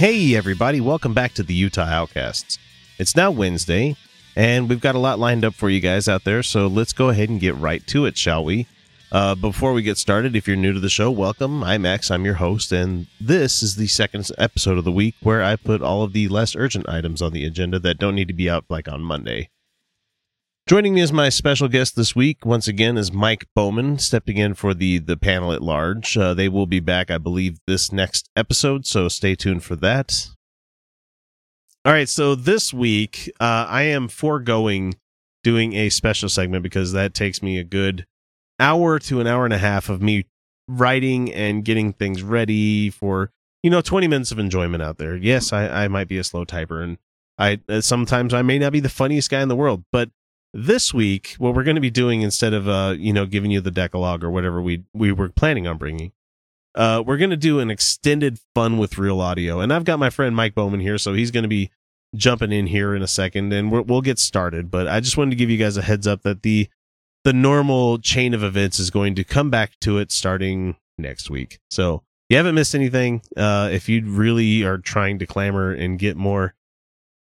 Hey, everybody, welcome back to the Utah Outcasts. It's now Wednesday, and we've got a lot lined up for you guys out there, so let's go ahead and get right to it, shall we? Uh, before we get started, if you're new to the show, welcome. I'm Max, I'm your host, and this is the second episode of the week where I put all of the less urgent items on the agenda that don't need to be out like on Monday. Joining me as my special guest this week, once again, is Mike Bowman, stepping in for the the panel at large. Uh, they will be back, I believe, this next episode, so stay tuned for that. All right, so this week uh, I am foregoing doing a special segment because that takes me a good hour to an hour and a half of me writing and getting things ready for you know 20 minutes of enjoyment out there. Yes, I, I might be a slow typer and I sometimes I may not be the funniest guy in the world, but this week what we're going to be doing instead of uh you know giving you the decalogue or whatever we we were planning on bringing uh we're going to do an extended fun with real audio. And i've got my friend mike bowman here so he's going to be jumping in here in a second and we will get started. But i just wanted to give you guys a heads up that the the normal chain of events is going to come back to it starting next week. So you haven't missed anything uh if you really are trying to clamor and get more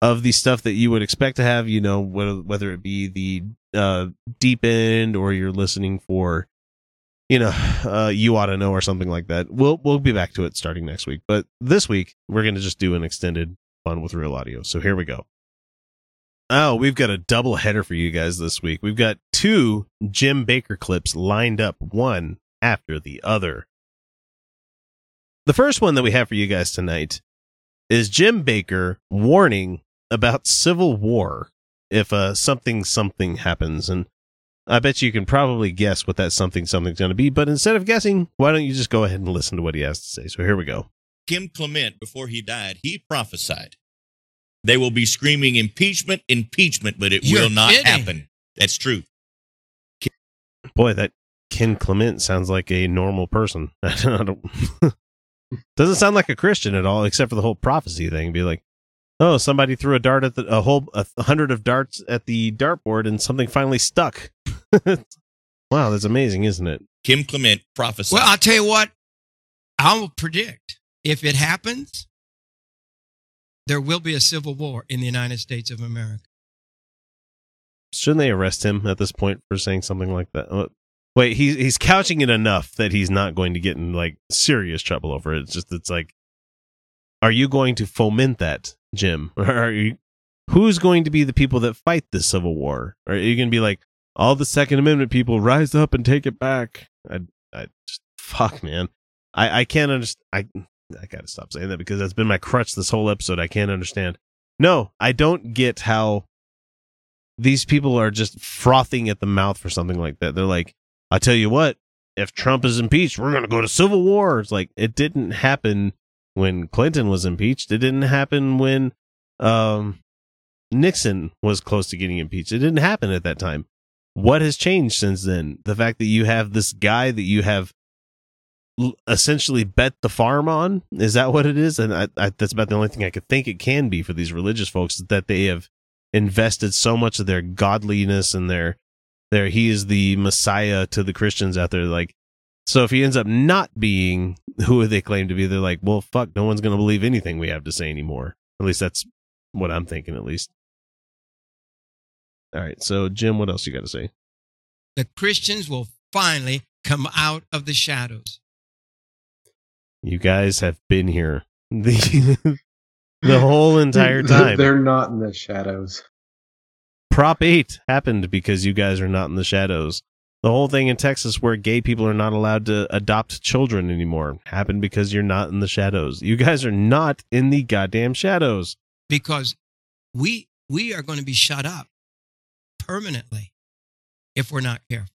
of the stuff that you would expect to have, you know, whether, whether it be the uh, deep end or you're listening for, you know, uh, you ought to know or something like that. We'll we'll be back to it starting next week, but this week we're going to just do an extended fun with real audio. So here we go. Oh, we've got a double header for you guys this week. We've got two Jim Bakker clips lined up, one after the other. The first one that we have for you guys tonight is Jim Bakker warning about civil war if uh something something happens and I bet you can probably guess what that something something's going to be, but instead of guessing, why don't you just go ahead and listen to what he has to say? So here we go. Kim Clement, before he died, he prophesied they will be screaming impeachment, impeachment, but it You're will not kidding. happen. That's true. Boy, that Ken Clement sounds like a normal person. I don't, doesn't sound like a Christian at all, except for the whole prophecy thing. Be like, oh, somebody threw a dart at the a whole a hundred of darts at the dartboard, and something finally stuck. wow, that's amazing, isn't it? Kim Clement prophesied. Well, I'll tell you what, I will predict if it happens, there will be a civil war in the United States of America. Shouldn't they arrest him at this point for saying something like that? Uh, Wait, he's he's couching it enough that he's not going to get in like serious trouble over it. It's just it's like, are you going to foment that, Jim? Are you? Who's going to be the people that fight this civil war? Are you going to be like all the Second Amendment people rise up and take it back? I, I just fuck, man. I I can't understand. I I gotta stop saying that because that's been my crutch this whole episode. I can't understand. No, I don't get how these people are just frothing at the mouth for something like that. They're like, I tell you what, if Trump is impeached, we're to go to civil war. It's like, it didn't happen when Clinton was impeached. It didn't happen when um, Nixon was close to getting impeached. It didn't happen at that time. What has changed since then? The fact that you have this guy that you have essentially bet the farm on is that what it is and I, I, that's about the only thing i could think it can be for these religious folks is that they have invested so much of their godliness and their their he is the messiah to the christians out there like so if he ends up not being who they claim to be they're like well fuck no one's going to believe anything we have to say anymore at least that's what i'm thinking at least all right so jim what else you got to say The Christians will finally come out of the shadows. you guys have been here the the whole entire time They're not in the shadows. Prop 8 happened because you guys are not in the shadows. The whole thing in Texas where gay people are not allowed to adopt children anymore happened because you're not in the shadows. You guys are not in the goddamn shadows. because we we are going to be shut up permanently if we're not careful.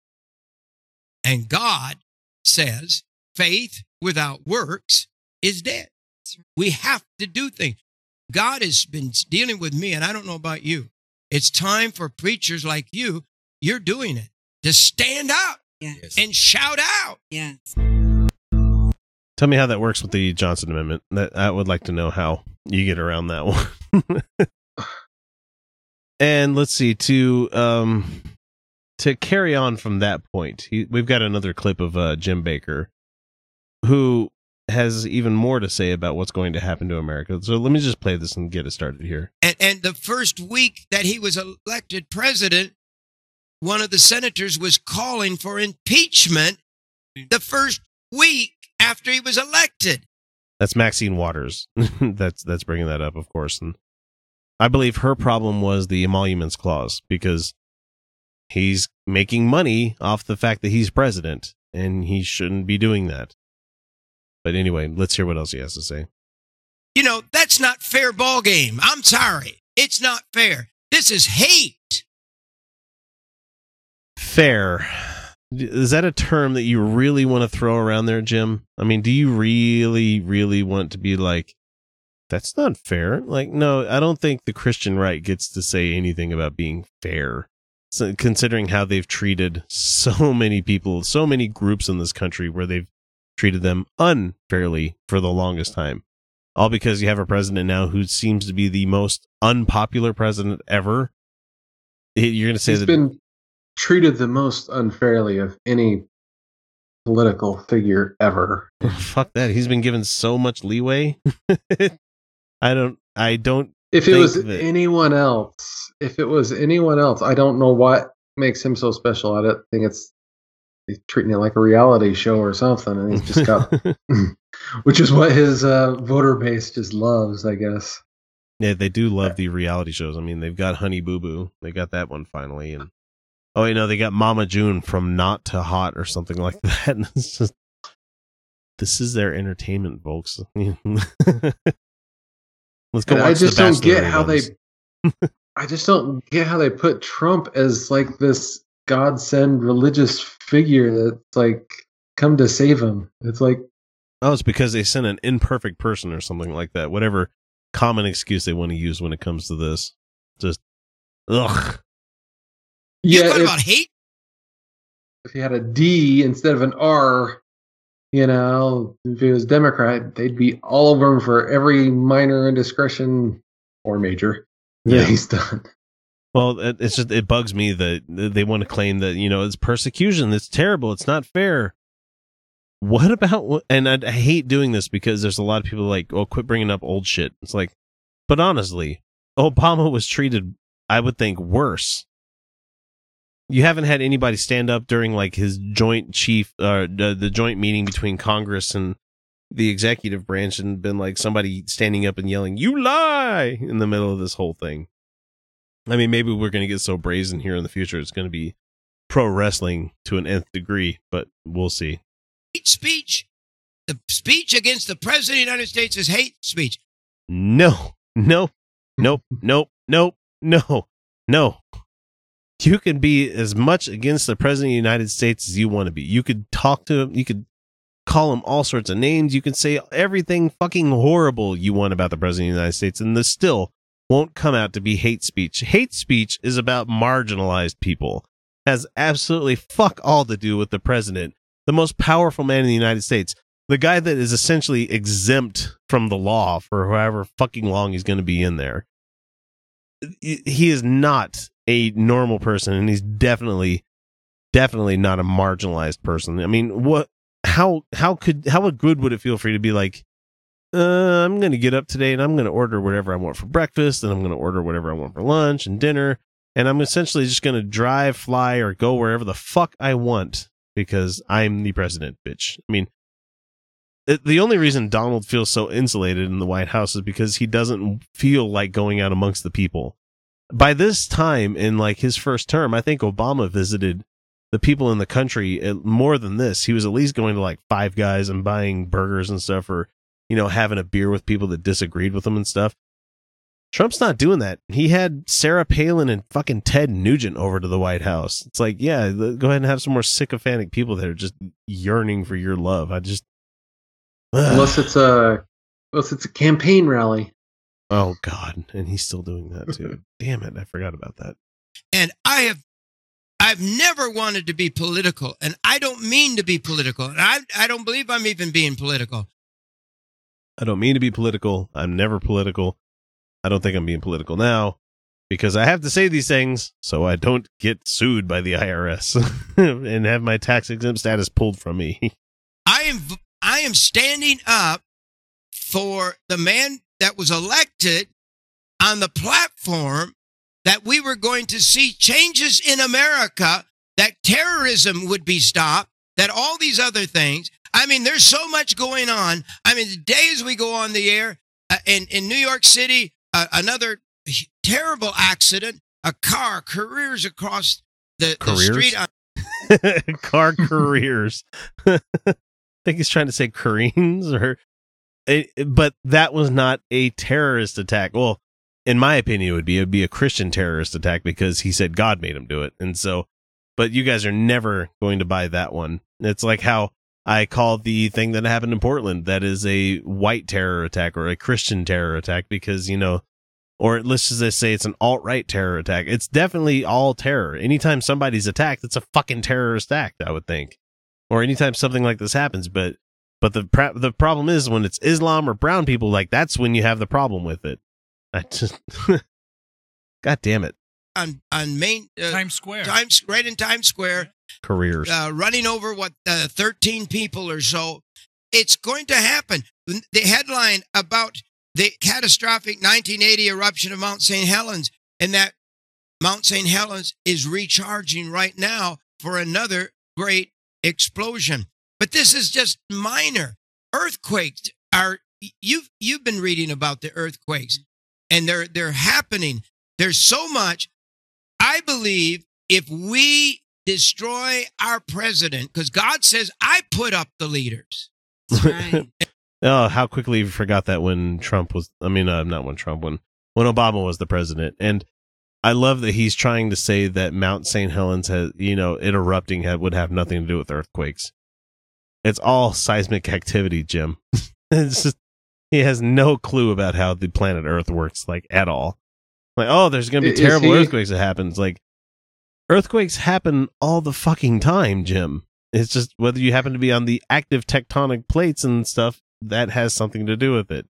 And God says faith without works is dead. We have to do things. God has been dealing with me, and I don't know about you. It's time for preachers like you, you're doing it, to stand up Yes. and shout out. Yes. Tell me how that works with the Johnson Amendment. That I would like to know how you get around that one. and let's see to um to carry on from that point. He, we've got another clip of uh, Jim Bakker, who has even more to say about what's going to happen to America. So let me just play this and get it started here. And, and the first week that he was elected president, one of the senators was calling for impeachment the first week after he was elected. That's Maxine Waters. that's that's bringing that up, of course, and I believe her problem was the emoluments clause because he's making money off the fact that he's president, and he shouldn't be doing that. But anyway, let's hear what else he has to say. You know, that's not fair ball game. I'm sorry. It's not fair. This is hate. Fair. Is that a term that you really want to throw around there, Jim? I mean, do you really, really want to be like, that's not fair? Like, no, I don't think the Christian right gets to say anything about being fair. So, considering how they've treated so many people, so many groups in this country where they've treated them unfairly for the longest time. All because you have a president now who seems to be the most unpopular president ever. You're going to say He's that been treated the most unfairly of any political figure ever. fuck that. He's been given so much leeway. I don't. I don't. If it was that- anyone else, if it was anyone else, I don't know what makes him so special. I don't think it's he's treating it like a reality show or something, and he's just got, which is what his uh, voter base just loves, I guess. yeah, they do love the reality shows. I mean, they've got Honey Boo Boo. They got that one finally, and oh, you know, they got Mama June from Not to Hot or something like that. And it's just this is their entertainment, folks. Let's go watch I just the don't get how they. I just don't get how they put Trump as like this godsend religious figure that's like come to save him. It's like Oh, it's because they sent an imperfect person or something like that. Whatever common excuse they want to use when it comes to this. Just ugh. You yeah, thought if, about hate? if he had a D instead of an R, you know, if he was Democrat, they'd be all over him for every minor indiscretion or major that Yeah. he's done. Well, it- it's just it bugs me that they want to claim that you know it's persecution. It's terrible. It's not fair. What about? And I, I hate doing this because there's a lot of people like, "Oh, quit bringing up old shit." It's like, but honestly, Obama was treated, I would think, worse. You haven't had anybody stand up during like his joint chief, uh, the, the joint meeting between Congress and the executive branch, and been like somebody standing up and yelling, "You lie!" in the middle of this whole thing. I mean, maybe we're going to get so brazen here in the future. It's going to be pro wrestling to an nth degree, but we'll see. Hate speech. The speech against the president of the United States is hate speech. No, no, nope, nope, nope, no, no. You can be as much against the president of the United States as you want to be. You could talk to him. You could call him all sorts of names. You can say everything fucking horrible you want about the president of the United States, and this still won't come out to be hate speech. Hate speech is about marginalized people. Has absolutely fuck all to do with the president, the most powerful man in the United States the guy that is essentially exempt from the law for however fucking long he's going to be in there. He is not a normal person, and he's definitely, definitely not a marginalized person. I mean, what? How? How could? How good would it feel for you to be like? Uh, I'm going to get up today and I'm going to order whatever I want for breakfast, and I'm going to order whatever I want for lunch and dinner, and I'm essentially just going to drive, fly, or go wherever the fuck I want because I'm the president, bitch. I mean, the only reason Donald feels so insulated in the White House is because he doesn't feel like going out amongst the people. By this time in like his first term, I think Obama visited the people in the country uh, more than this. He was at least going to like Five Guys and buying burgers and stuff, or you know, having a beer with people that disagreed with him and stuff. Trump's not doing that. He had Sarah Palin and fucking Ted Nugent over to the White House. It's like, yeah, go ahead and have some more sycophantic people that are just yearning for your love. I just. Unless it's a unless it's a campaign rally. Oh God, and he's still doing that too. Damn it, I forgot about that. And I have I've never wanted to be political, and I don't mean to be political. And I I don't believe I'm even being political. I don't mean to be political. I'm never political. I don't think I'm being political now because I have to say these things so I don't get sued by the IRS and have my tax exempt status pulled from me. I am I am standing up for the man that was elected on the platform that we were going to see changes in America, that terrorism would be stopped, that all these other things. I mean, there's so much going on. I mean, the days we go on the air uh, in, in New York City, uh, another terrible accident, a car careers across the, the street. On, Car careers. I think he's trying to say Koreans or it, but that was not a terrorist attack. Well, in my opinion, it would be it would be a Christian terrorist attack because he said God made him do it. And so but you guys are never going to buy that one. It's like how I call the thing that happened in Portland that is a white terror attack or a Christian terror attack because, you know, or let's just say it's an alt right terror attack. It's definitely all terror. Anytime somebody's attacked, it's a fucking terrorist act, I would think. Or anytime something like this happens, but but the pra- the problem is when it's Islam or brown people, like that's when you have the problem with it. I just, God damn it, on, on Main uh, Times Square. Times, right in Times Square, careers. uh, running over what uh, 13 people or so. It's going to happen. The headline about the catastrophic 1980 eruption of Mount St. Helens, and that Mount St. Helens is recharging right now for another great explosion. But this is just minor. Earthquakes are you've you've been reading about the earthquakes, and they're they're happening. There's so much. I believe if we destroy our president, because God says, I put up the leaders. Right. oh, how quickly you forgot that when Trump was. I mean, uh, not when Trump when when Obama was the president, and I love that he's trying to say that Mount St. Helens has, you know, it erupting had, would have nothing to do with earthquakes. It's all seismic activity, Jim. it's just he has no clue about how the planet Earth works, like at all. Like, oh, there's gonna be Is terrible he- earthquakes that happens. Like, earthquakes happen all the fucking time, Jim. It's just whether you happen to be on the active tectonic plates and stuff that has something to do with it.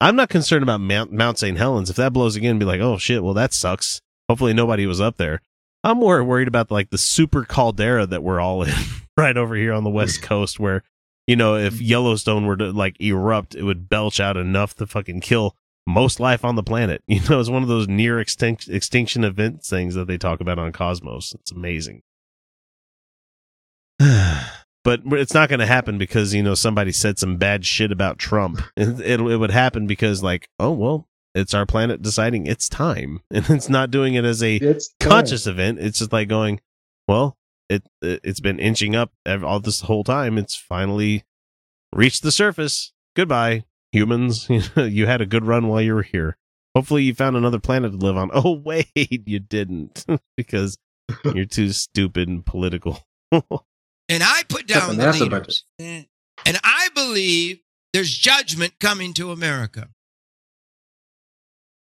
I'm not concerned about Mount, Mount St. Helens. If that blows again, be like, oh shit, well that sucks. Hopefully nobody was up there. I'm more worried about like the super caldera that we're all in right over here on the west coast, where you know if mm-hmm. Yellowstone were to like erupt, it would belch out enough to fucking kill most life on the planet. You know, it's one of those near extinct, extinction event things that they talk about on Cosmos. It's amazing. but it's not going to happen because you know somebody said some bad shit about Trump. It, it, it would happen because like, oh well, it's our planet deciding it's time, and it's not doing it as a It's conscious event. It's just like going, well, it, it it's been inching up all this whole time. It's finally reached the surface. Goodbye, humans. you had a good run while you were here. Hopefully, you found another planet to live on. Oh wait, you didn't because you're too stupid and political. And I put down the the leaders. And I believe there's judgment coming to America.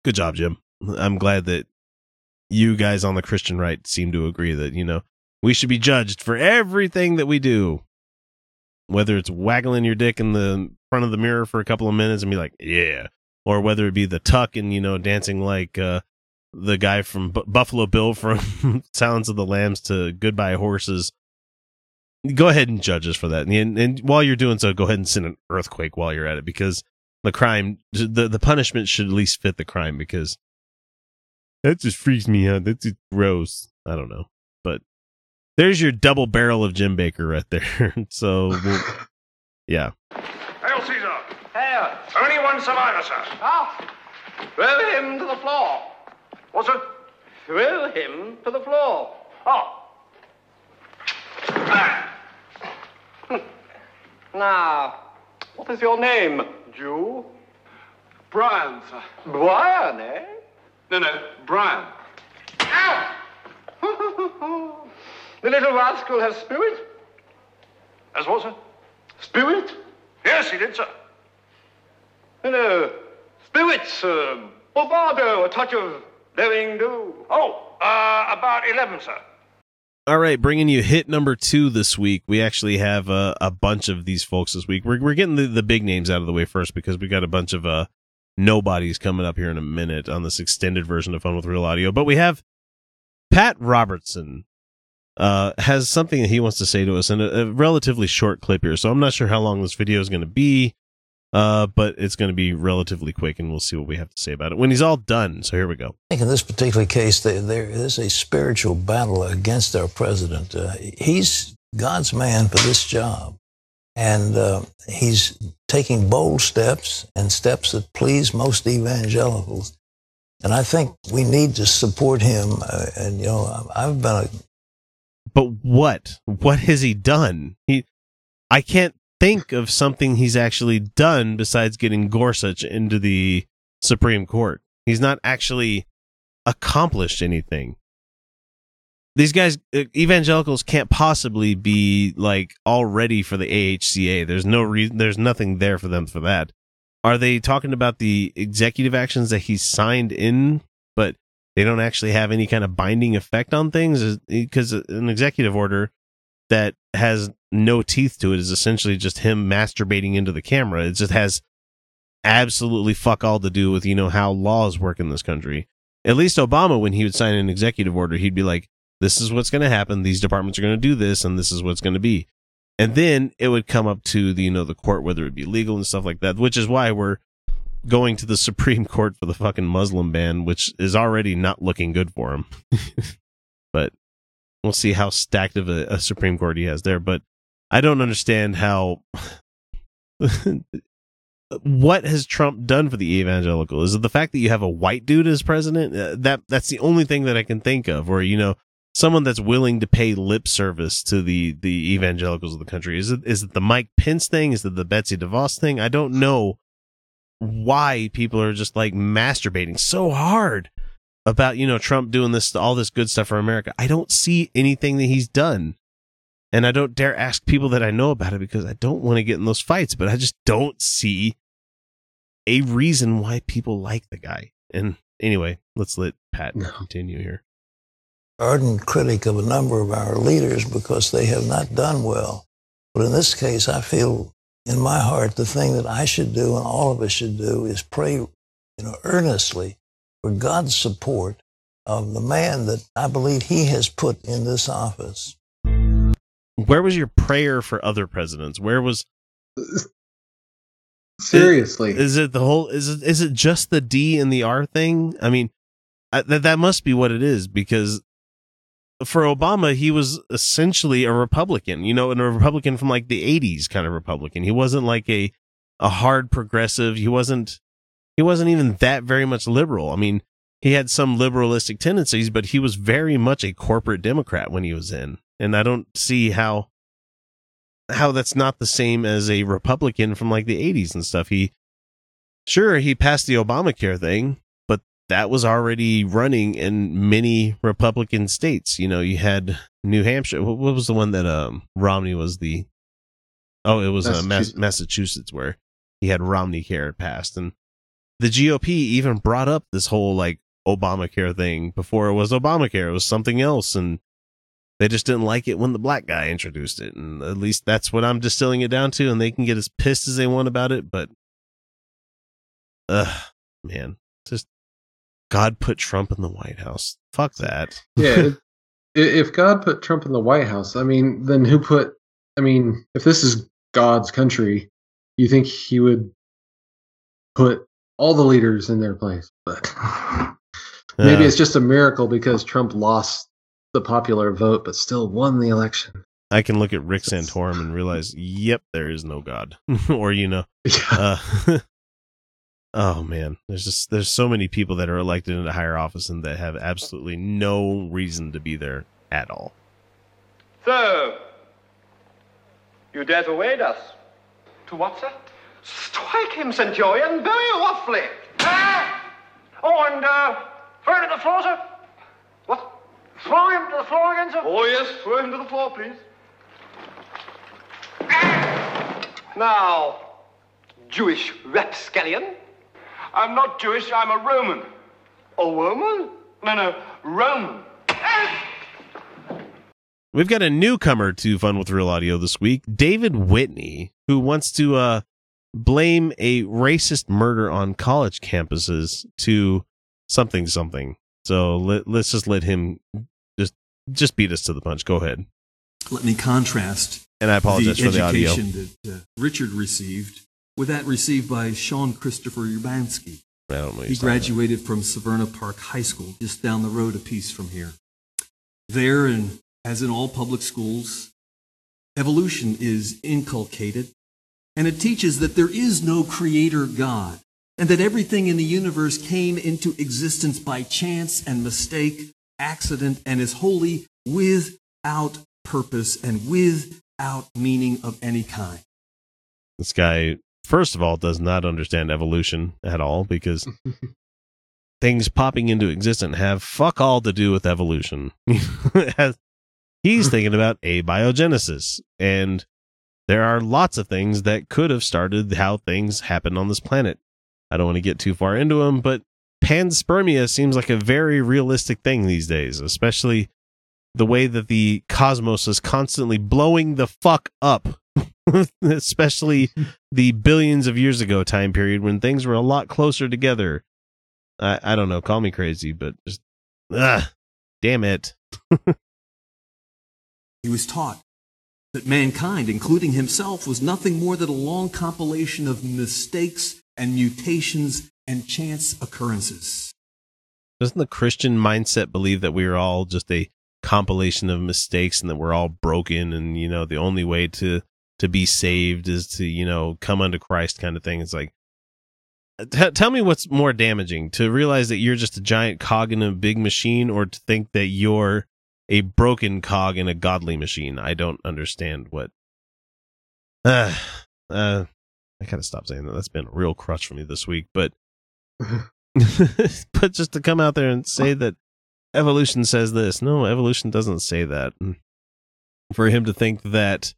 Good job, Jim. I'm glad that you guys on the Christian right seem to agree that, you know, we should be judged for everything that we do. Whether it's waggling your dick in the front of the mirror for a couple of minutes and be like, yeah. Or whether it be the tuck and, you know, dancing like uh, the guy from B- Buffalo Bill from Silence of the Lambs to Goodbye Horses. Go ahead and judge us for that. And, and while you're doing so, go ahead and send an earthquake while you're at it because the crime the the punishment should at least fit the crime because that just freaks me out. That's just gross. I don't know, but there's your double barrel of Jim Bakker right there. so we'll, yeah, Hail Caesar! Hail! Only one survivor, sir. Ah! Throw him to the floor. What's it? Throw him to the floor. Oh. Ah. Now, what is your name, Jew? Brian, sir. Brian, eh? No, no, Brian. Ow! the little rascal has spirit. As what, sir? Spirit? Yes, he did, sir. Hello. Spirits, um, bravado, a touch of daring do. Oh, uh, about 11, sir. All right, bringing you hit number two this week. We actually have uh, a bunch of these folks this week. We're we're getting the, the big names out of the way first because we got a bunch of uh nobodies coming up here in a minute on this extended version of Fun with Real Audio. But we have Pat Robertson uh has something that he wants to say to us in a, a relatively short clip here. So I'm not sure how long this video is going to be. Uh, but it's going to be relatively quick, and we'll see what we have to say about it when he's all done. So here we go. I think in this particular case, there, there is a spiritual battle against our president. Uh, he's God's man for this job. And uh, he's taking bold steps and steps that please most evangelicals. And I think we need to support him. Uh, and, you know, I've been a But what? What has he done? He, I can't think of something he's actually done besides getting Gorsuch into the Supreme Court. He's not actually accomplished anything. These guys, uh, evangelicals, can't possibly be like all ready for the AHCA. There's no reason. There's nothing there for them for that. Are they talking about the executive actions that he signed in, but they don't actually have any kind of binding effect on things? Because an executive order that has no teeth to it is essentially just him masturbating into the camera. It just has absolutely fuck all to do with, you know, how laws work in this country. At least Obama, when he would sign an executive order, he'd be like, this is what's going to happen. These departments are going to do this and this is what's going to be. And then it would come up to the, you know, the court, whether it be legal and stuff like that, which is why we're going to the Supreme Court for the fucking Muslim ban, which is already not looking good for him. but we'll see how stacked of a, a Supreme Court he has there. But I don't understand how. what has Trump done for the evangelical? Is it the fact that you have a white dude as president? Uh, that that's the only thing that I can think of. Or you know, someone that's willing to pay lip service to the the evangelicals of the country. Is it is it the Mike Pence thing? Is it the Betsy DeVos thing? I don't know why people are just like masturbating so hard about you know Trump doing this all this good stuff for America. I don't see anything that he's done. And I don't dare ask people that I know about it because I don't want to get in those fights, but I just don't see a reason why people like the guy. And anyway, let's let Pat No. continue here. ardent critic of a number of our leaders because they have not done well. But in this case, I feel in my heart the thing that I should do and all of us should do is pray, you know, earnestly for God's support of the man that I believe he has put in this office. Where was your prayer for other presidents? Where was Seriously. is it the whole is it is it just the D and the R thing? I mean, I, that that must be what it is because for Obama, he was essentially a Republican, you know, and a Republican from like the '80s kind of Republican. He wasn't like a a hard progressive. He wasn't he wasn't even that very much liberal. I mean, he had some liberalistic tendencies, but he was very much a corporate Democrat when he was in, and I don't see how how that's not the same as a Republican from like the 80s and stuff. He sure he passed the Obamacare thing, that was already running in many Republican states. You know, you had New Hampshire. What, was the one that um Romney was the Oh, it was uh, Mass- Massachusetts. Massachusetts where he had Romney Care passed and the GOP even brought up this whole like Obamacare thing before it was Obamacare. It was something else and they just didn't like it when the black guy introduced it. And at least that's what I'm distilling it down to. And they can get as pissed as they want about it. But, ugh, man, God put Trump in the White House. Fuck that. yeah. it- i- if God put Trump in the White House, I mean, then who put? I mean, if this is God's country, you think He would put all the leaders in their place? But maybe Uh, it's just a miracle because Trump lost the popular vote, but still won the election. I can look at Rick Santorum and realize, yep, there is no God. or, you know, Yeah. uh, oh man, there's just there's so many people that are elected into higher office and that have absolutely no reason to be there at all. So, you dare to aid us? To what, sir? Strike him, Centurion, very roughly. Ah! Oh, and uh, throw him to the floor, sir. What? Throw him to the floor again, sir? Oh, yes. Throw him to the floor, please. Now, Jewish rapscallion. I'm not Jewish, I'm a Roman. A Roman? No, no, Roman. We've got a newcomer to Fun with Real Audio this week, David Whitney, who wants to uh, blame a racist murder on college campuses to something something. So let, let's just let him just just beat us to the punch. Go ahead. Let me contrast And I apologize the for the audio. education that uh, Richard received with that received by Sean Christopher Urbanski. I don't know. He he's talking about. graduated from Severna Park High School, just down the road a piece from here. There, and as in all public schools, evolution is inculcated, and it teaches that there is no creator God, and that everything in the universe came into existence by chance and mistake, accident, and is wholly without purpose and without meaning of any kind. This guy, first of all, does not understand evolution at all because things popping into existence have fuck all to do with evolution. He's thinking about abiogenesis, and there are lots of things that could have started how things happen on this planet. I don't want to get too far into them, but panspermia seems like a very realistic thing these days, especially the way that the cosmos is constantly blowing the fuck up. especially the billions of years ago time period when things were a lot closer together. I, I don't know, call me crazy, but just ah, damn it. He was taught that mankind, including himself, was nothing more than a long compilation of mistakes and mutations and chance occurrences. Doesn't the Christian mindset believe that we are all just a compilation of mistakes and that we're all broken and you know the only way to to be saved is to you know come unto Christ kind of thing? It's like t- tell me what's more damaging to realize that you're just a giant cog in a big machine or to think that you're a broken cog in a godly machine. I don't understand what. Uh, uh, I gotta stop saying that. That's been a real crutch for me this week. But, but just to come out there and say that evolution says this, no, evolution doesn't say that. For him to think that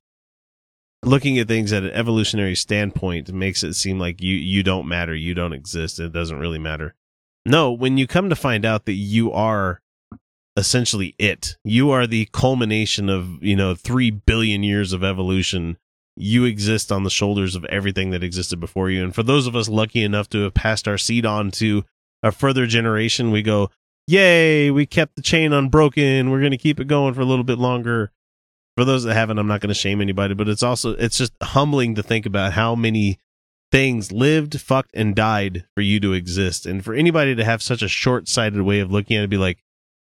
looking at things at an evolutionary standpoint makes it seem like you you don't matter, you don't exist, it doesn't really matter. No, when you come to find out that you are essentially it. You are the culmination of, you know, 3 billion years of evolution. You exist on the shoulders of everything that existed before you. And for those of us lucky enough to have passed our seed on to a further generation, we go, Yay, we kept the chain unbroken. We're going to keep it going for a little bit longer. For those that haven't, I'm not going to shame anybody, but it's also, it's just humbling to think about how many things lived, fucked, and died for you to exist. And for anybody to have such a short sighted way of looking at it, be like,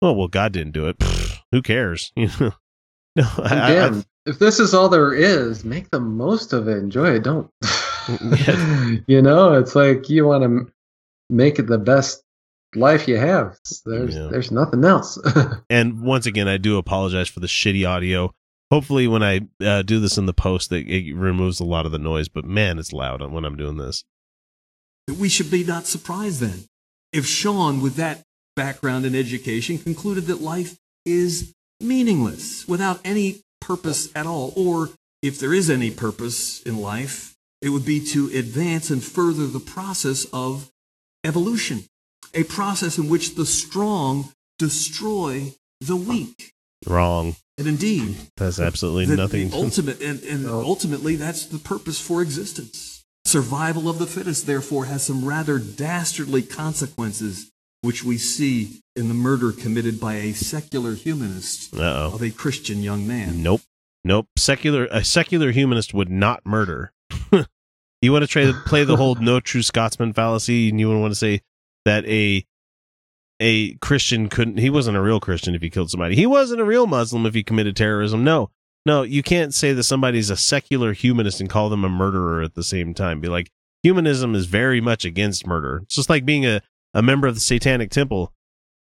oh well god didn't do it Pfft, who cares you know no I, I- if this is all there is, make the most of it. Enjoy it. Don't. You know, it's like you want to make it the best life you have. There's Yeah. there's nothing else. and once again i do apologize for the shitty audio hopefully when i uh, do this in the post that it removes a lot of the noise but man it's loud when i'm doing this We should be not surprised then if Sean, with that background and education, concluded that life is meaningless without any purpose at all, or if there is any purpose in life, it would be to advance and further the process of evolution, a process in which the strong destroy the weak. wrong And indeed, that's absolutely the, nothing the ultimate, and, and ultimately, that's the purpose for existence. Survival of the fittest, therefore, has some rather dastardly consequences, which we see in the murder committed by a secular humanist uh-oh of a Christian young man. Nope. Nope. Secular a secular humanist would not murder. you want to try to play the whole no true Scotsman fallacy, and you want to say that a a Christian couldn't he wasn't a real Christian if he killed somebody. He wasn't a real Muslim if he committed terrorism. No. No, you can't say that somebody's a secular humanist and call them a murderer at the same time. Be like, humanism is very much against murder. It's just like being a, a member of the Satanic Temple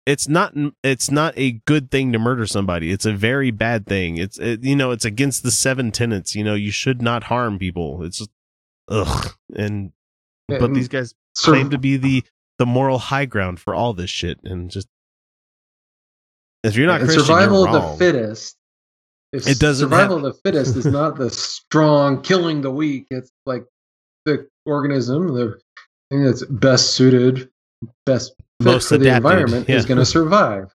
it's not it's not a good thing to murder somebody it's a very bad thing it's it, you know it's against the seven tenets you know you should not harm people it's just ugh and but these guys claim to be the the moral high ground for all this shit, and just if you're not And Christian, survival you're of the fittest. If It doesn't survival have- of the fittest is not the strong killing the weak. It's like the organism, the thing that's best suited, best Most for the adapted, environment is going to survive.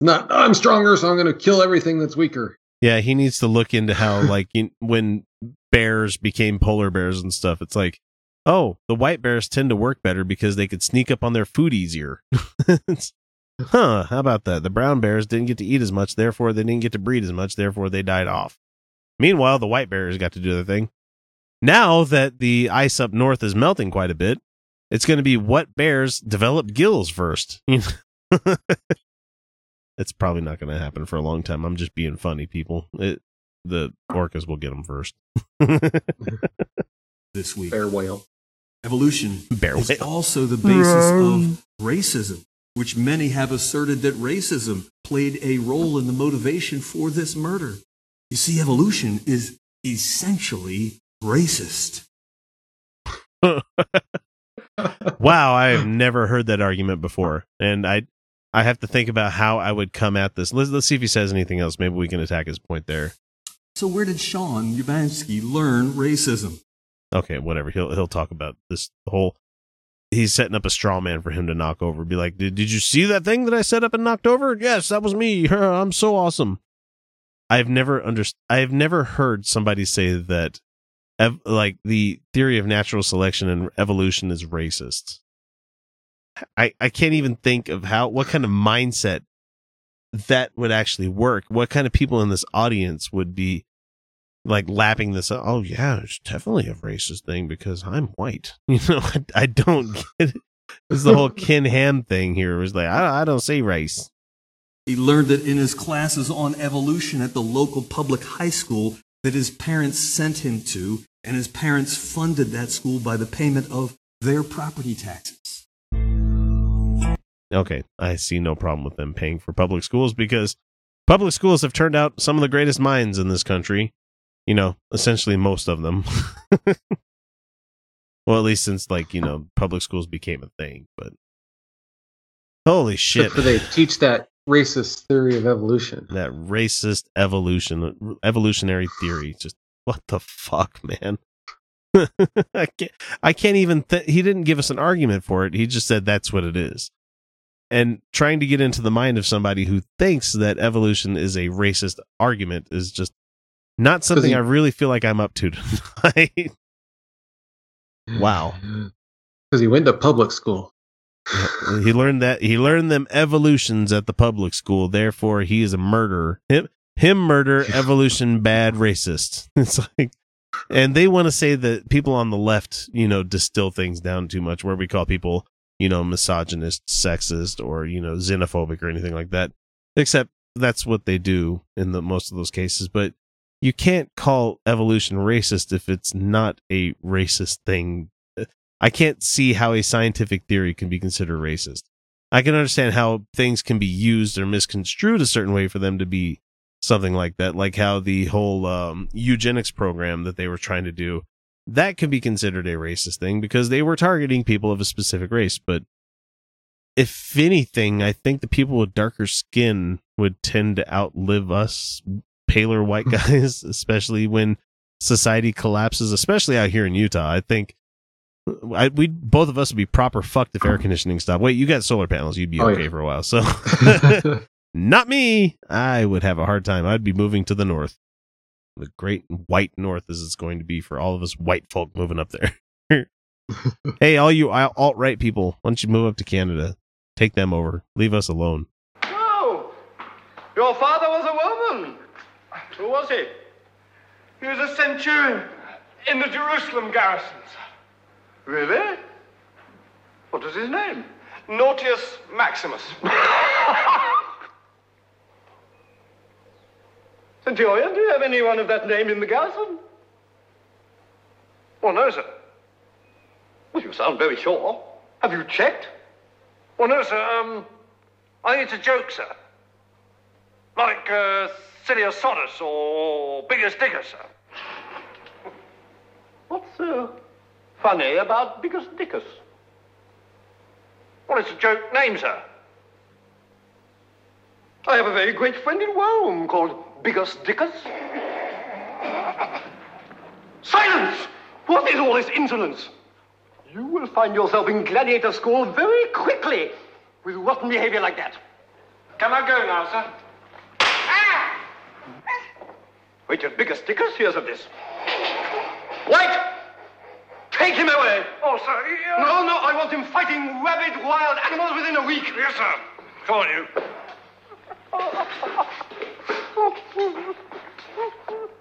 Not I'm stronger, so I'm going to kill everything that's weaker. Yeah, he needs to look into how like when bears became polar bears and stuff. It's like, oh, the white bears tend to work better because they could sneak up on their food easier. Huh? How about that? The brown bears didn't get to eat as much, therefore they didn't get to breed as much, therefore they died off. Meanwhile, the white bears got to do their thing. Now that the ice up north is melting quite a bit, it's going to be what bears develop gills first. it's probably not going to happen for a long time. I'm just being funny, people. It, the orcas will get them first. this week. Whale. Evolution Bear is whale. also the basis of racism, which many have asserted that racism played a role in the motivation for this murder. You see, evolution is essentially racist. wow, I have never heard that argument before, and I I have to think about how I would come at this. Let's let's see if he says anything else. Maybe we can attack his point there. So, where did Sean Ubansky learn racism? Okay, whatever. He'll he'll talk about this whole. He's setting up a straw man for him to knock over. Be like, did, did you see that thing that I set up and knocked over? Yes, that was me. I'm so awesome. I've never underst- I've never heard somebody say that, ev- like the theory of natural selection and evolution is racist. I I can't even think of how what kind of mindset that would actually work. What kind of people in this audience would be like lapping this up. Oh yeah, it's definitely a racist thing because I'm white. You know, I, I don't get it. This is the whole Ken Ham thing here. It was like I, I don't see race. He learned that in his classes on evolution at the local public high school that his parents sent him to, and his parents funded that school by the payment of their property taxes. Okay, I see no problem with them paying for public schools because public schools have turned out some of the greatest minds in this country. You know, essentially most of them. well, at least since like you know public schools became a thing. But holy shit, Except they teach that racist theory of evolution. that racist evolution evolutionary theory just what the fuck man i can't i can't even th- he didn't give us an argument for it he just said that's what it is and trying to get into the mind of somebody who thinks that evolution is a racist argument is just not something he- i really feel like i'm up to tonight. Wow. Because he went to public school. he learned that he learned them evolutions at the public school. Therefore he is a murderer. Him him murder evolution bad racist. It's like and they want to say that people on the left you know distill things down too much where we call people you know misogynist sexist or you know xenophobic or anything like that. Except that's what they do in the most of those cases. But you can't call evolution racist if it's not a racist thing I can't see how a scientific theory can be considered racist. I can understand how things can be used or misconstrued a certain way for them to be something like that, like how the whole um, eugenics program that they were trying to do that could be considered a racist thing because they were targeting people of a specific race. But if anything, I think the people with darker skin would tend to outlive us paler white hmm. guys, especially when society collapses, especially out here in Utah. I think uh, I, we both of us would be proper fucked if air conditioning stopped. Wait, you got solar panels, you'd be Oh, okay yeah. for a while. So not me. I would have a hard time. I'd be moving to the north. The great white north as it's going to be for all of us white folk moving up there. hey, all you alt right people, why don't you move up to Canada? Take them over. Leave us alone. Oh, your father was a woman. Who was he? He was a centurion in the Jerusalem garrisons. Really? What was his name? Naughtius Maximus. Centurion, do you have anyone of that name in the garrison? Well, no, sir. Well, you sound very sure. Have you checked? Well, no, sir. Um, I think it's a joke, sir. Like uh, Sillius Soddus or Biggus Dickus, sir. What's uh, funny about Biggus Dickus? Well, it's a joke name, sir. I have a very great friend in Rome called Biggus Dickus. Silence! What is all this insolence? You will find yourself in gladiator school very quickly with rotten behavior like that. Can I go now, sir? Ah! Wait till Biggus Dickus hears of this. White! Take him away! Oh, sir, you- No, no, I want him fighting rabid wild animals within a week. Yes, sir. Come on, you.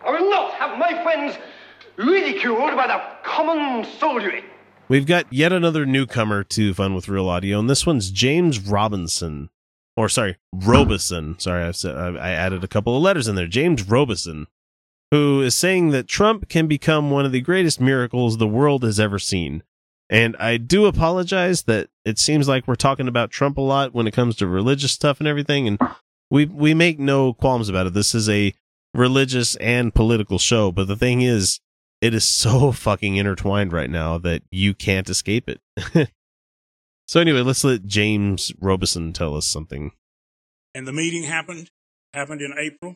I will not have my friends ridiculed by the common soldiery. We've got yet another newcomer to Fun with Real Audio, and this one's James Robinson, or sorry, Robison. Sorry, I've said, I I added a couple of letters in there. James Robison, who is saying that Trump can become one of the greatest miracles the world has ever seen. And I do apologize that it seems like we're talking about Trump a lot when it comes to religious stuff and everything, and we we make no qualms about it. This is a religious and political show, but the thing is, it is so fucking intertwined right now that you can't escape it. so anyway, let's let James Robison tell us something. and the meeting happened happened in April.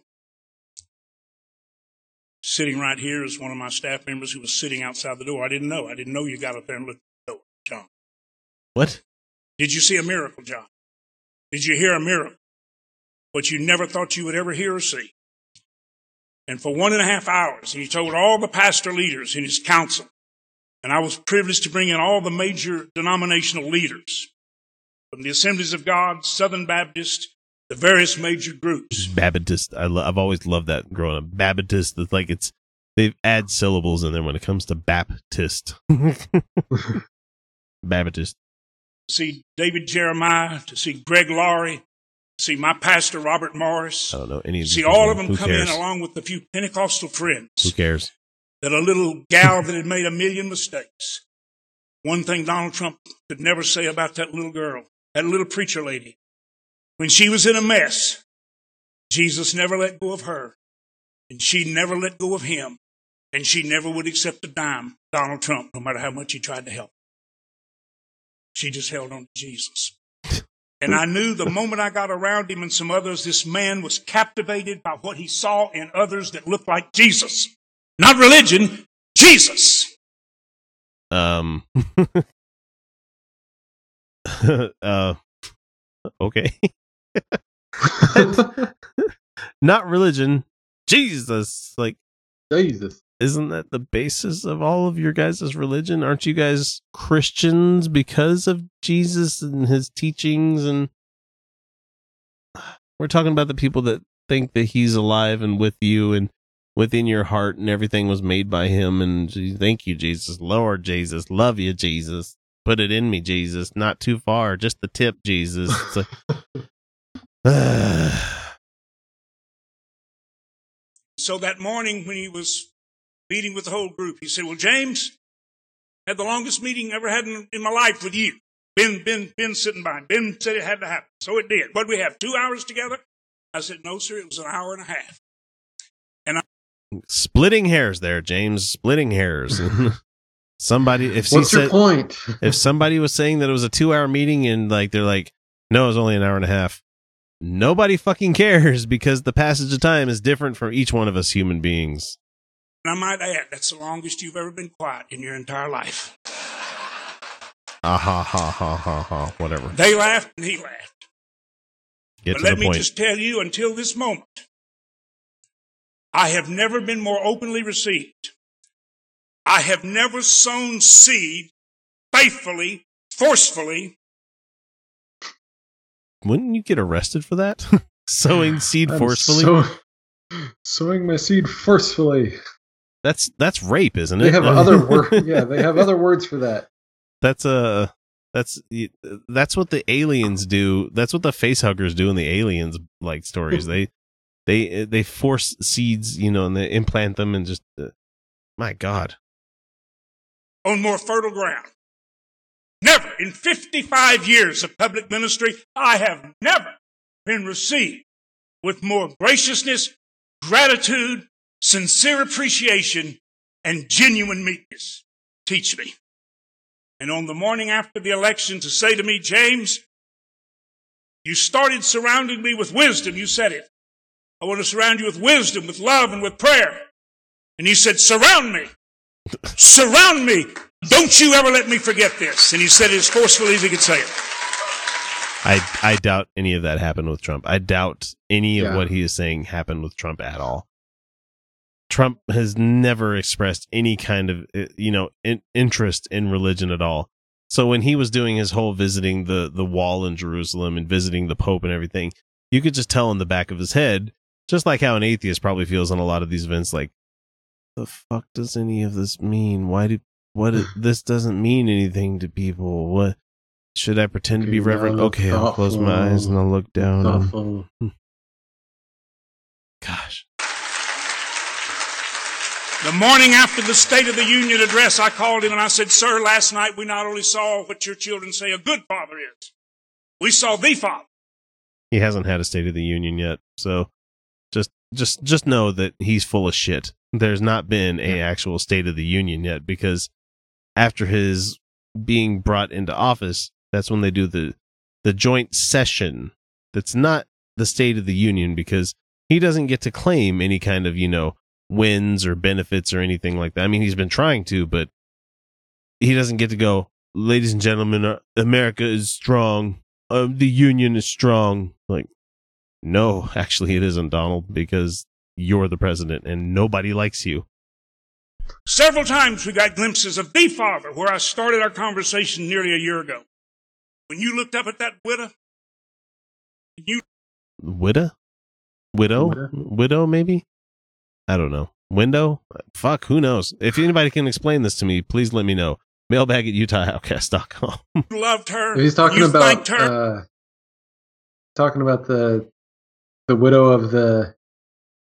Sitting right here is one of my staff members who was sitting outside the door. I didn't know. I didn't know you got up there and looked at the door, John. What? Did you see a miracle, John? Did you hear a miracle? What you never thought you would ever hear or see. And for one and a half hours, he told all the pastor leaders in his council, and I was privileged to bring in all the major denominational leaders from the Assemblies of God, Southern Baptist, the various major groups. Baptist. I lo- I've always loved that growing up. Baptist. It's like it's they add syllables in there when it comes to Baptist. Baptist. see David Jeremiah, to see Greg Laurie, to see my pastor Robert Morris, I don't know any. to of see these all of them Who come cares? in along with a few Pentecostal friends. Who cares? That a little gal that had made a million mistakes. One thing Donald Trump could never say about that little girl, that little preacher lady, when she was in a mess, Jesus never let go of her, and she never let go of him, and she never would accept a dime, Donald Trump, no matter how much he tried to help. She just held on to Jesus. And I knew the moment I got around him and some others, this man was captivated by what he saw in others that looked like Jesus. Not religion, Jesus. Um. uh. Okay. Not religion. Jesus. Like, Jesus. isn't that the basis of all of your guys' religion? Aren't you guys Christians because of Jesus and his teachings? And we're talking about the people that think that he's alive and with you and within your heart and everything was made by him. And thank you, Jesus. Lord Jesus. Love you, Jesus. Put it in me, Jesus. Not too far. Just the tip, Jesus. It's like, So that morning when he was meeting with the whole group, he said, Well, James, I had the longest meeting I ever had in, in my life with you. Ben, Ben, Ben sitting by. Him. Ben said it had to happen. So it did. What we have, two hours together? I said, No, sir, it was an hour and a half. And I splitting hairs there, James. Splitting hairs. somebody, if What's your said, point? if somebody was saying that it was a two hour meeting and like they're like, no, it was only an hour and a half. Nobody fucking cares because the passage of time is different for each one of us human beings. And I might add, that's the longest you've ever been quiet in your entire life. Ah ha ha ha ha ha. Whatever. They laughed and he laughed. Get but let me point. just tell you, until this moment, I have never been more openly received. I have never sown seed faithfully, forcefully. Wouldn't you get arrested for that? Sowing seed I'm forcefully. sow- sowing my seed forcefully. that's that's rape, isn't it? They have other word. Yeah, they have other words for that. that's a that's that's what the aliens do. That's what the face huggers do in the aliens like stories. they they they force seeds, you know, and they implant them and just uh, my god. on more fertile ground. Never in 55 years of public ministry, I have never been received with more graciousness, gratitude, sincere appreciation, and genuine meekness. Teach me. and on the morning after the election to say to me, James, you started surrounding me with wisdom. You said it. I want to surround you with wisdom, with love, and with prayer. And he said, surround me. surround me. Don't you ever let me forget this. And he said it as forcefully as he could say it. I I doubt any of that happened with Trump. I doubt any Yeah. of what he is saying happened with Trump at all. Trump has never expressed any kind of uh, you know in, interest in religion at all. So when he was doing his whole visiting the the wall in Jerusalem and visiting the Pope and everything, you could just tell in the back of his head, just like how an atheist probably feels on a lot of these events, like the fuck does any of this mean? Why do what it, this doesn't mean anything to people? What should I pretend to be Okay, reverent? look Okay, I'll close my eyes and I'll look down. and- gosh, The morning after the State of the Union address, I called him and I said, Sir, last night we not only saw what your children say a good father is, we saw the father. he hasn't had a State of the Union yet, so just just just know that he's full of shit. There's not been a actual State of the Union yet because after his being brought into office, that's when they do the the joint session. That's not the State of the Union because he doesn't get to claim any kind of you know wins or benefits or anything like that. I mean, he's been trying to, but he doesn't get to go. Ladies and gentlemen, uh, America is strong. Uh, the Union is strong. Like, no, actually, it isn't, Donald, because you're the president and nobody likes you. Several times we got glimpses of the father where I started our conversation nearly a year ago. When you looked up at that widow, you Widow? Widow? Widow? Widow, maybe? I don't know. Window? Fuck, who knows? If anybody can explain this to me, please let me know. Mailbag at utahoutcast.com. loved her. He's talking you about her. uh, talking about the the widow of the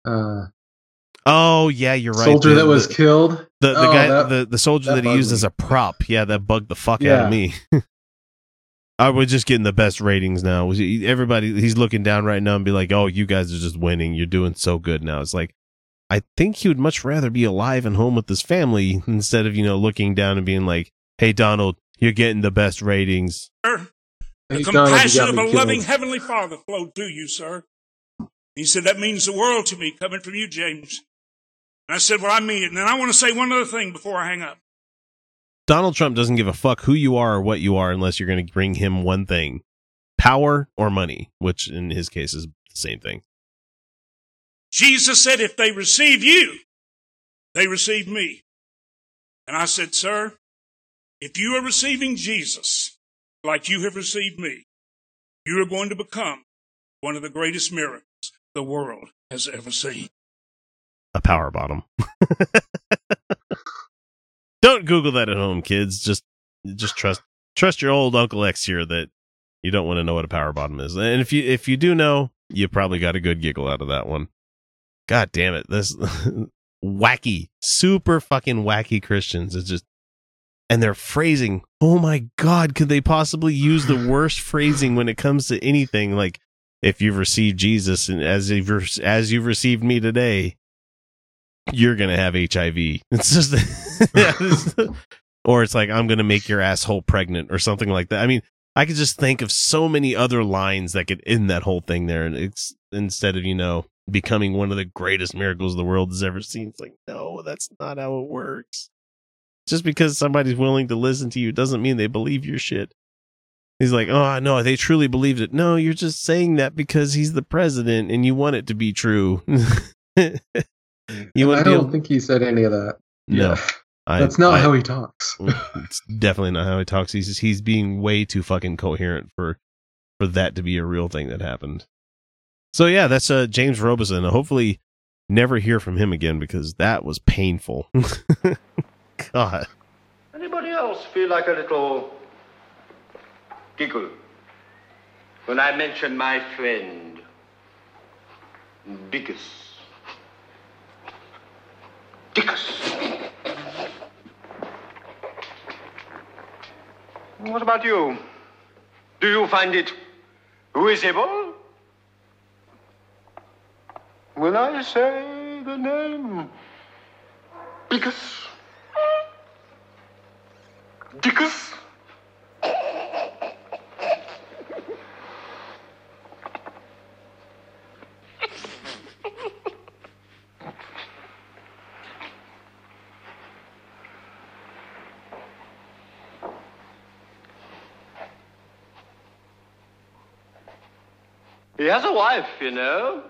uh, oh, yeah, you're right. soldier The- that was the, killed. the, the Oh, guy, that- the, the soldier that that, he used bugged as a prop. Yeah, that bugged the fuck out of me. I was just getting the best ratings now. Everybody, he's looking down right now and be like, "Oh, you guys are just winning. You're doing so good now." It's like, I think he would much rather be alive and home with his family instead of you know looking down and being like, "Hey, Donald, you're getting the best ratings." The Hey, compassion got of a killed. loving heavenly father flowed through you, sir. He said, that means the world to me coming from you, James. And I said, well, I mean it. And then I want to say one other thing before I hang up. Donald Trump doesn't give a fuck who you are or what you are unless you're going to bring him one thing: power or money, which in his case is the same thing. Jesus said, if they receive you, they receive me. And I said, sir, if you are receiving Jesus like you have received me, you are going to become one of the greatest miracles the world has ever seen. A power bottom. don't Google that at home, kids. Just just trust trust your old Uncle X here that you don't want to know what a power bottom is. And if you if you do know, you probably got a good giggle out of that one. God damn it. This wacky, super fucking wacky Christians. It's just and their phrasing. Oh my god, could they possibly use the worst phrasing when it comes to anything like if you've received Jesus and as you've as you've received me today, you're gonna have HIV. It's just, or it's like I'm gonna make your asshole pregnant or something like that. I mean, I could just think of so many other lines that could end that whole thing there, and it's instead of you know becoming one of the greatest miracles the world has ever seen. It's like no, that's not how it works. Just because somebody's willing to listen to you doesn't mean they believe your shit. He's like, oh no, they truly believed it. No, you're just saying that because he's the president and you want it to be true. you And want I don't able- think he said any of that. no, I- That's not I- how he talks. it's definitely not how he talks. He's he's being way too fucking coherent for for that to be a real thing that happened. So yeah, that's uh James Robison. Hopefully, never hear from him again because that was painful. God, Anybody else feel like a little giggle when I mention my friend Biggus? Dickus. What about you? Do you find it risible? When I say the name Biggus. Dickus? He has a wife, you know.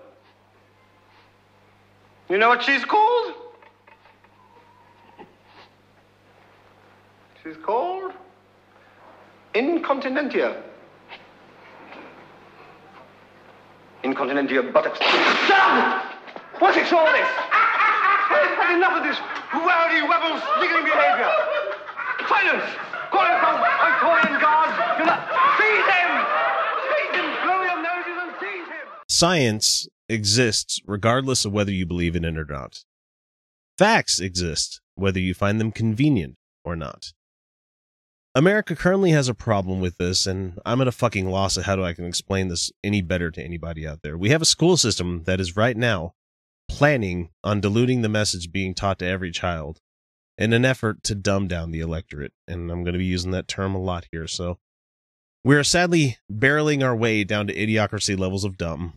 You know what she's called? She's called Incontinentia. Incontinentia buttocks. Shut up! What's all this? I've had enough of this rowdy, rebel, sniggering behavior. Silence! Calling from Victorian guards. Do not seize him! Seize him! Blow your noses and seize him! Science exists regardless of whether you believe in it or not. Facts exist whether you find them convenient or not. America currently has a problem with this, and I'm at a fucking loss of how do I can explain this any better to anybody out there. We have a school system that is right now planning on diluting the message being taught to every child in an effort to dumb down the electorate, and I'm going to be using that term a lot here. So we are sadly barreling our way down to idiocracy levels of dumb,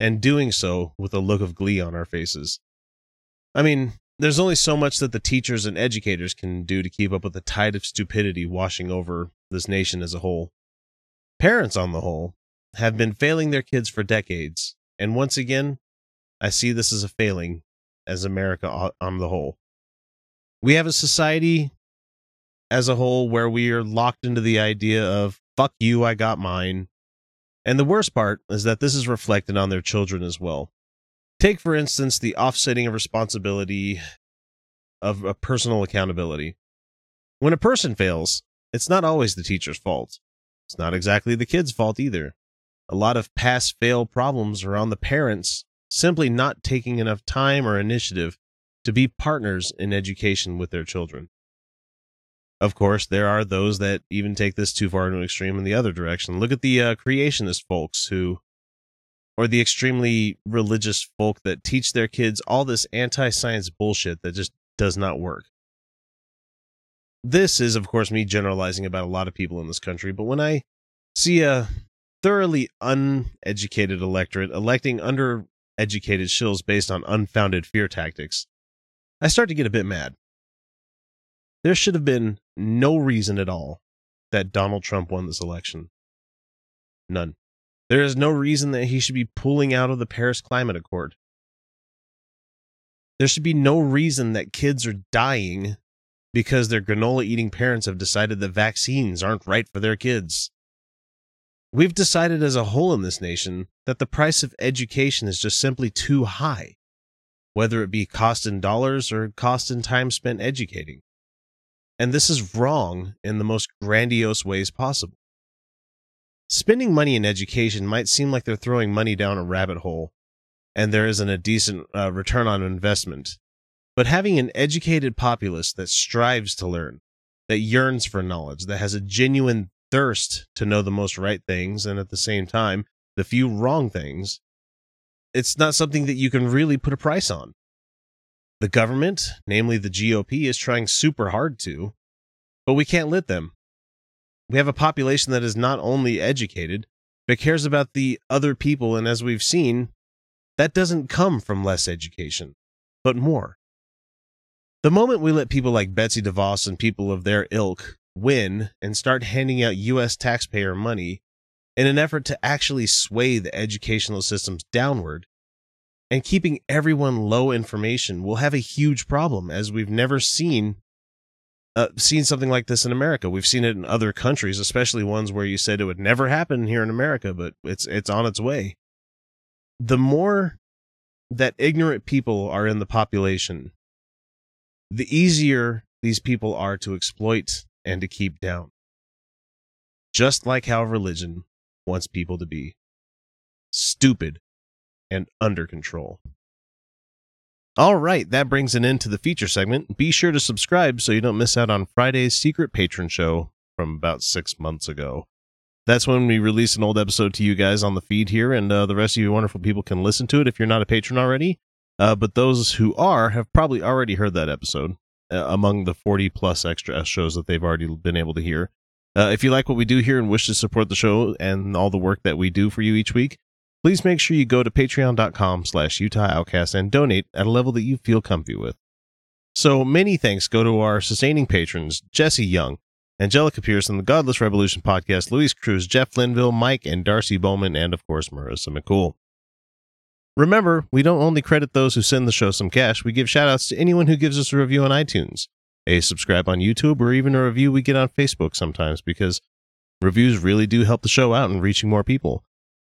and doing so with a look of glee on our faces. I mean, there's only so much that the teachers and educators can do to keep up with the tide of stupidity washing over this nation as a whole. Parents, on the whole, have been failing their kids for decades, and once again, I see this as a failing as America on the whole. We have a society as a whole where we are locked into the idea of fuck you, I got mine. And the worst part is that this is reflected on their children as well. Take, for instance, the offsetting of responsibility of a personal accountability. When a person fails, it's not always the teacher's fault. It's not exactly the kid's fault either. A lot of pass fail problems are on the parents simply not taking enough time or initiative to be partners in education with their children. Of course, there are those that even take this too far to an extreme in the other direction. Look at the uh, creationist folks who, or the extremely religious folk that teach their kids all this anti science bullshit that just does not work. This is, of course, me generalizing about a lot of people in this country, but when I see a thoroughly uneducated electorate electing undereducated shills based on unfounded fear tactics, I start to get a bit mad. There should have been no reason at all that Donald Trump won this election. None. There is no reason that he should be pulling out of the Paris Climate Accord. There should be no reason that kids are dying because their granola eating parents have decided that vaccines aren't right for their kids. We've decided as a whole in this nation that the price of education is just simply too high, whether it be cost in dollars or cost in time spent educating. And this is wrong in the most grandiose ways possible. Spending money in education might seem like they're throwing money down a rabbit hole and there isn't a decent uh, return on investment. But having an educated populace that strives to learn, that yearns for knowledge, that has a genuine thirst to know the most right things and at the same time the few wrong things, it's not something that you can really put a price on. The government, namely the GOP, is trying super hard to, but we can't let them. We have a population that is not only educated, but cares about the other people, and as we've seen, that doesn't come from less education, but more. The moment we let people like Betsy DeVos and people of their ilk win and start handing out U.S. taxpayer money in an effort to actually sway the educational systems downward and keeping everyone low information, we'll have a huge problem as we've never seen uh, seen something like this in America. We've seen it in other countries, especially ones where you said it would never happen here in America, but it's it's on its way. The more that ignorant people are in the population, the easier these people are to exploit and to keep down. Just like how religion wants people to be stupid and under control. All right, that brings an end to the feature segment. Be sure to subscribe so you don't miss out on Friday's secret patron show from about six months ago. That's when we release an old episode to you guys on the feed here, and uh, the rest of you wonderful people can listen to it if you're not a patron already. Uh, but those who are have probably already heard that episode. uh, among the 40 plus extra shows that they've already been able to hear. Uh, if you like what we do here and wish to support the show and all the work that we do for you each week, please make sure you go to patreon.com slash Utah Outcast and donate at a level that you feel comfy with. So many thanks go to our sustaining patrons, Jesse Young, Angelica Pearson, the Godless Revolution podcast, Luis Cruz, Jeff Linville, Mike, and Darcy Bowman, and of course, Marissa McCool. Remember, we don't only credit those who send the show some cash, we give shoutouts to anyone who gives us a review on iTunes, a subscribe on YouTube, or even a review we get on Facebook sometimes because reviews really do help the show out in reaching more people.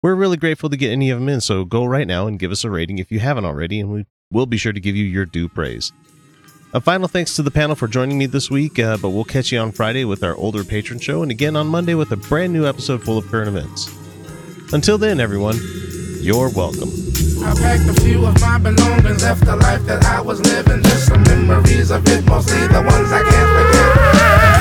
We're really grateful to get any of them in, so go right now and give us a rating if you haven't already, and we will be sure to give you your due praise. A final thanks to the panel for joining me this week, uh, but we'll catch you on Friday with our older patron show, and again on Monday with a brand new episode full of current events. Until then, everyone, you're welcome. I packed a few of my belongings, left the life that I was living, just some memories of it, mostly the ones I can't forget.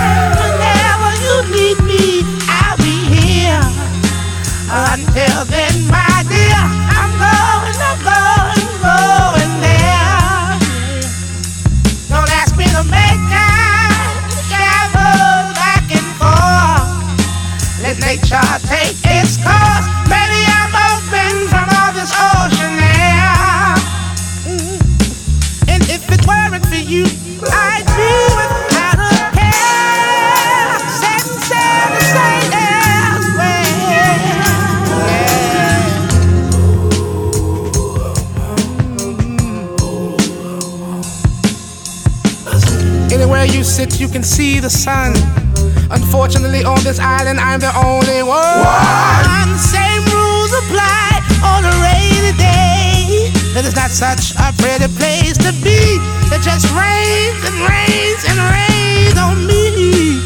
Sun. Unfortunately, on this island, I'm the only one. Same rules apply on a rainy day. It is not such a pretty place to be. It just rains and rains and rains on me.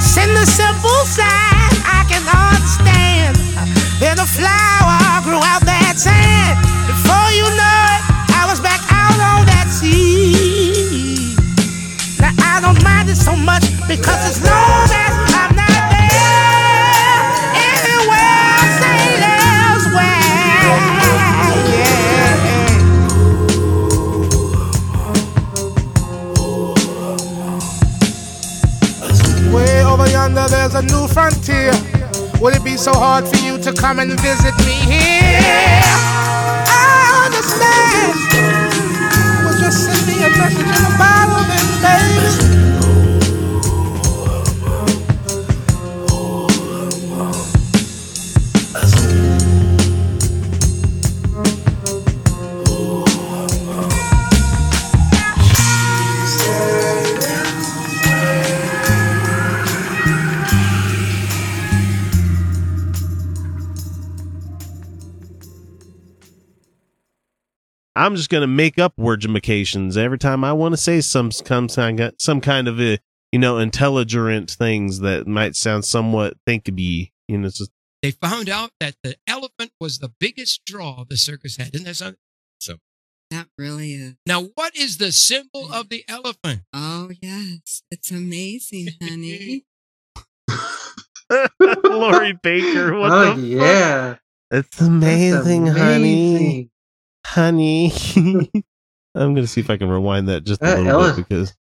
Send a simple sign I can understand. Then a flower grew out much because as long as I'm not there, sail elsewhere. Yeah. Way over yonder, there's a new frontier. Would it be so hard for you to come and visit me here? I understand. Well, just send me a message in a bottle, then, baby. I'm just going to make up wordifications every time I want to say some some kind of, some kind of a you know intelligent things that might sound somewhat thinkable. You know, it's just They found out that the elephant was the biggest draw the circus had. Isn't that something? So That really is. now, what is the symbol of the elephant? Oh, yes. It's amazing, honey. Lori Bakker. What oh the yeah, fuck? It's amazing, amazing. Honey. I'm gonna see if I can rewind that just a That little ele- bit because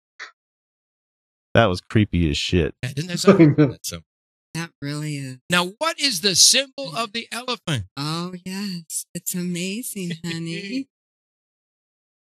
that was creepy as shit. Isn't that something? so That really is. now, what is the symbol of the elephant? Oh, yes. It's amazing, honey.